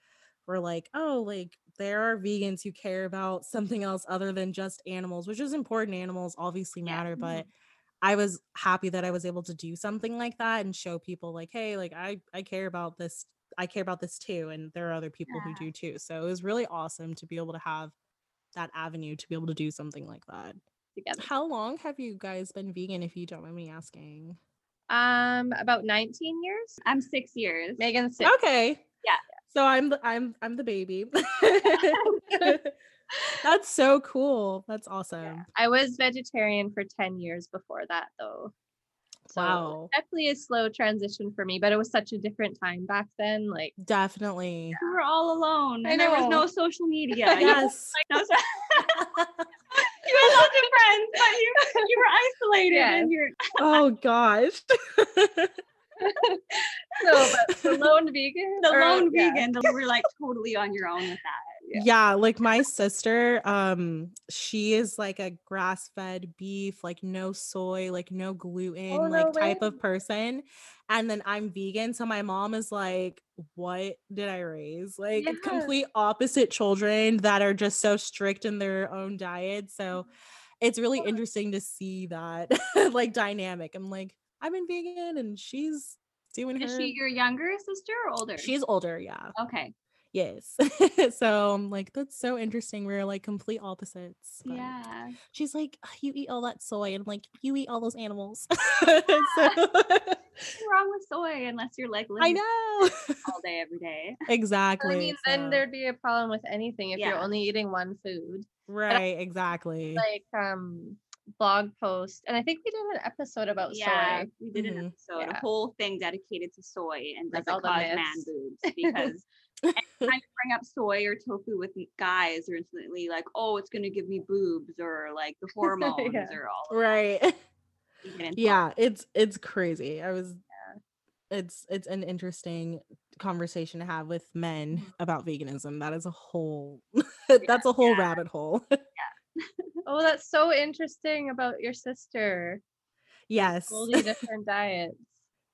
were like, oh, like there are vegans who care about something else other than just animals, which is important. Animals obviously Yeah. matter, but mm-hmm. I was happy that I was able to do something like that and show people like, hey, like I I care about this. I care about this too, and there are other people who do too. So it was really awesome to be able to have that avenue to be able to do something like that. together. How long have you guys been vegan, if you don't mind me asking? Um, about 19 years. I'm six years. Megan six. Okay. Yeah. So I'm the I'm I'm the baby. That's so cool. That's awesome. I was vegetarian for 10 years before that though. So Wow. definitely a slow transition for me, but it was such a different time back then. Like Definitely. We were all alone. I and There was no social media. Yes. like, no so- you had lots of friends, but you you were isolated Yes. and you're oh gosh. no, but the lone vegan. the or- lone yeah. vegan. You were like totally on your own with that. Yeah. yeah. like my sister um she is like a grass-fed beef like no soy like no gluten Oh, no like type of person and then i'm vegan so my mom is like what did i raise like Yeah. complete opposite children that are just so strict in their own diet so it's really interesting to see that like dynamic i'm like i've been vegan and she's doing Is her she your younger sister or older? she's older yeah okay. Yes. so I'm like, that's so interesting. We're like complete opposites. but Yeah. She's like, "Ah, you eat all that soy. And I'm like, you eat all those animals. Yeah. so What's wrong with soy unless you're like I living know. all day every day? exactly. I mean, then there'd be a problem with anything if you're only eating one food. right, exactly. Like um blog post, and I think we did an episode about yeah, soy. we did an Mhm. episode, Yeah. a whole thing dedicated to soy and Like does it the cause man boobs because anytime you bring up soy or tofu with guys, they're instantly like, oh, it's gonna give me boobs or like the hormones Yeah. or all. of right. that. You get into all yeah, it's it's crazy. I was it's it's an interesting conversation to have with men Mhm. about veganism. That is a whole that's a whole yeah. rabbit hole. Oh, that's so interesting about your sister. yes. Totally different diets.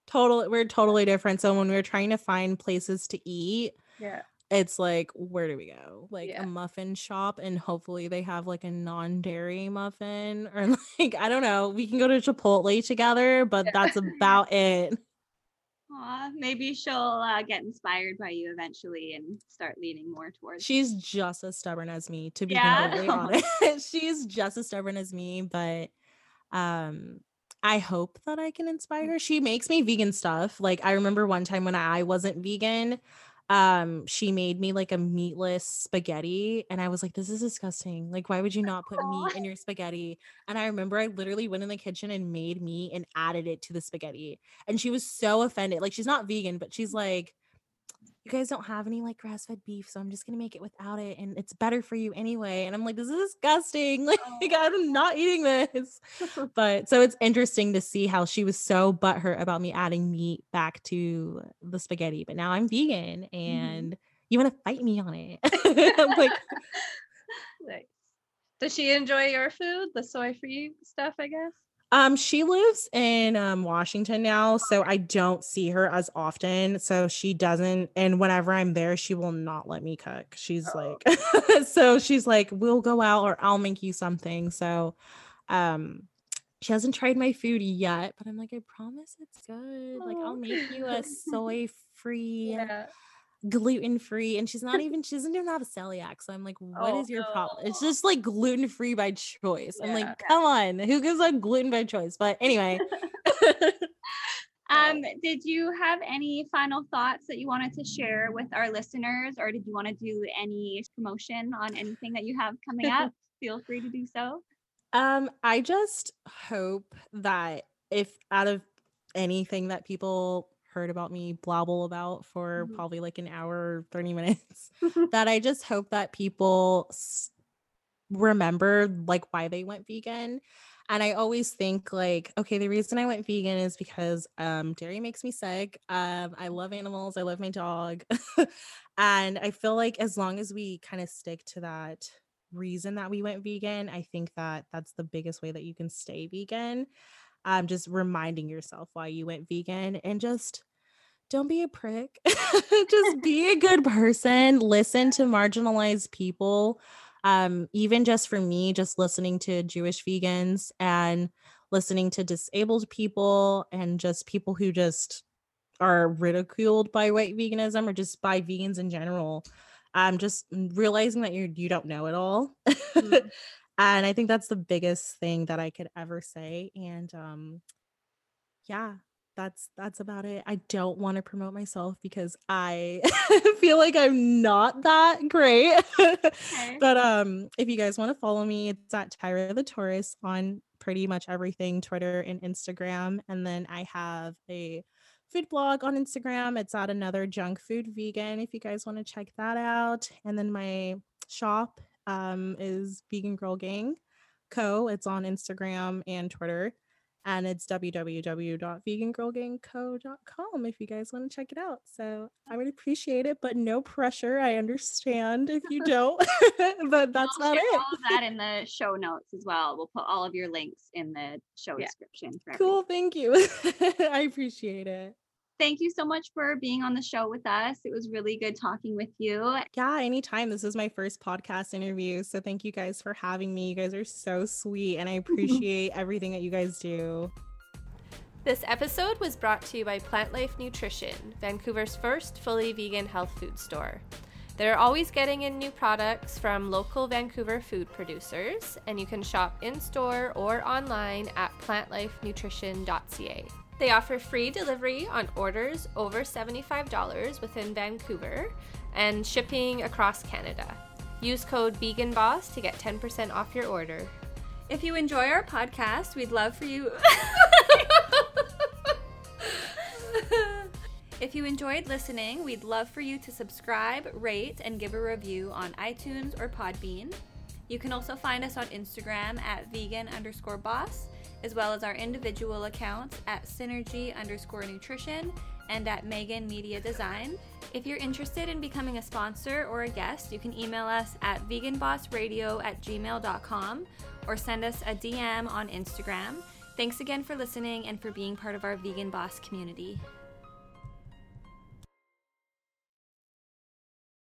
Total we're totally different. So when we were trying to find places to eat, Yeah. it's like where do we go like Yeah. a muffin shop and hopefully they have like a non-dairy muffin or like i don't know we can go to chipotle together but Yeah. that's about it Aw, maybe she'll uh, get inspired by you eventually and start leaning more towards. she's just as stubborn as me to be Yeah? completely honest she's just as stubborn as me but um i hope that i can inspire her she makes me vegan stuff like i remember one time when i wasn't vegan um she made me like a meatless spaghetti and i was like this is disgusting. Like why would you not put meat in your spaghetti? And i remember i literally went in the kitchen and made meat and added it to the spaghetti and she was so offended like she's not vegan but she's like you guys don't have any like grass-fed beef so i'm just gonna make it without it and it's better for you anyway and i'm like this is disgusting like oh. i'm not eating this but so it's interesting to see how she was so butthurt about me adding meat back to the spaghetti but now i'm vegan mm-hmm. and you want to fight me on it i'm like Nice. Does she enjoy your food, the soy free stuff? I guess. Um she lives in um washington now so i don't see her as often so she doesn't and whenever i'm there she will not let me cook she's Oh. like so she's like we'll go out or i'll make you something so um she hasn't tried my food yet but i'm like i promise it's good like i'll make you a soy free Yeah. Gluten free and she's not even she doesn't even have a celiac so i'm like what is Oh, your problem it's just like gluten free by choice i'm like come on who gives a gluten by choice but anyway Um, did you have any final thoughts that you wanted to share with our listeners, or did you want to do any promotion on anything that you have coming up? Feel free to do so. um i just hope that if out of anything that people heard about me blabble about for Mhm. probably like an hour 30 minutes that i just hope that people s- remember like why they went vegan. And i always think like okay the reason i went vegan is because um dairy makes me sick um i love animals i love my dog. And i feel like as long as we kind of stick to that reason that we went vegan i think that that's the biggest way that you can stay vegan um just reminding yourself why you went vegan and just don't be a prick. Just be a good person listen to marginalized people um even just for me just listening to jewish vegans and listening to disabled people and just people who just are ridiculed by white veganism or just by vegans in general. Um just realizing that you you don't know it all. Mhm. and i think that's the biggest thing that i could ever say and um yeah that's that's about it. I don't want to promote myself because i feel like i'm not that great. Okay. but um if you guys want to follow me it's at tyra the taurus on pretty much everything twitter and instagram and then i have a food blog on instagram. It's at another junk food vegan if you guys want to check that out. And then my shop um is vegan girl gang co it's on instagram and twitter and it's www.vegangirlgangco.com if you guys want to check it out. So I would appreciate it, but no pressure. I understand if you don't, but that's We'll not it. all of that in the show notes as well. We'll put all of your links in the show Yeah. description. For Cool. Thank you. I appreciate it. Thank you so much for being on the show with us. It was really good talking with you. Yeah, anytime. This is my first podcast interview. So thank you guys for having me. You guys are so sweet and I appreciate everything that you guys do. This episode was brought to you by Plant Life Nutrition, Vancouver's first fully vegan health food store. They're always getting in new products from local Vancouver food producers, and you can shop in store or online at plantlifenutrition.ca. They offer free delivery on orders over $75 within Vancouver and shipping across Canada. Use code VeganBoss to get 10% off your order. If you enjoy our podcast, we'd love for you. if you enjoyed listening, we'd love for you to subscribe, rate, and give a review on iTunes or Podbean. You can also find us on Instagram at vegan underscore boss, as well as our individual accounts at synergy underscore nutrition and at Megan Media Design. If you're interested in becoming a sponsor or a guest, you can email us at veganbossradio at gmail.com or send us a DM on Instagram. Thanks again for listening and for being part of our Vegan Boss community.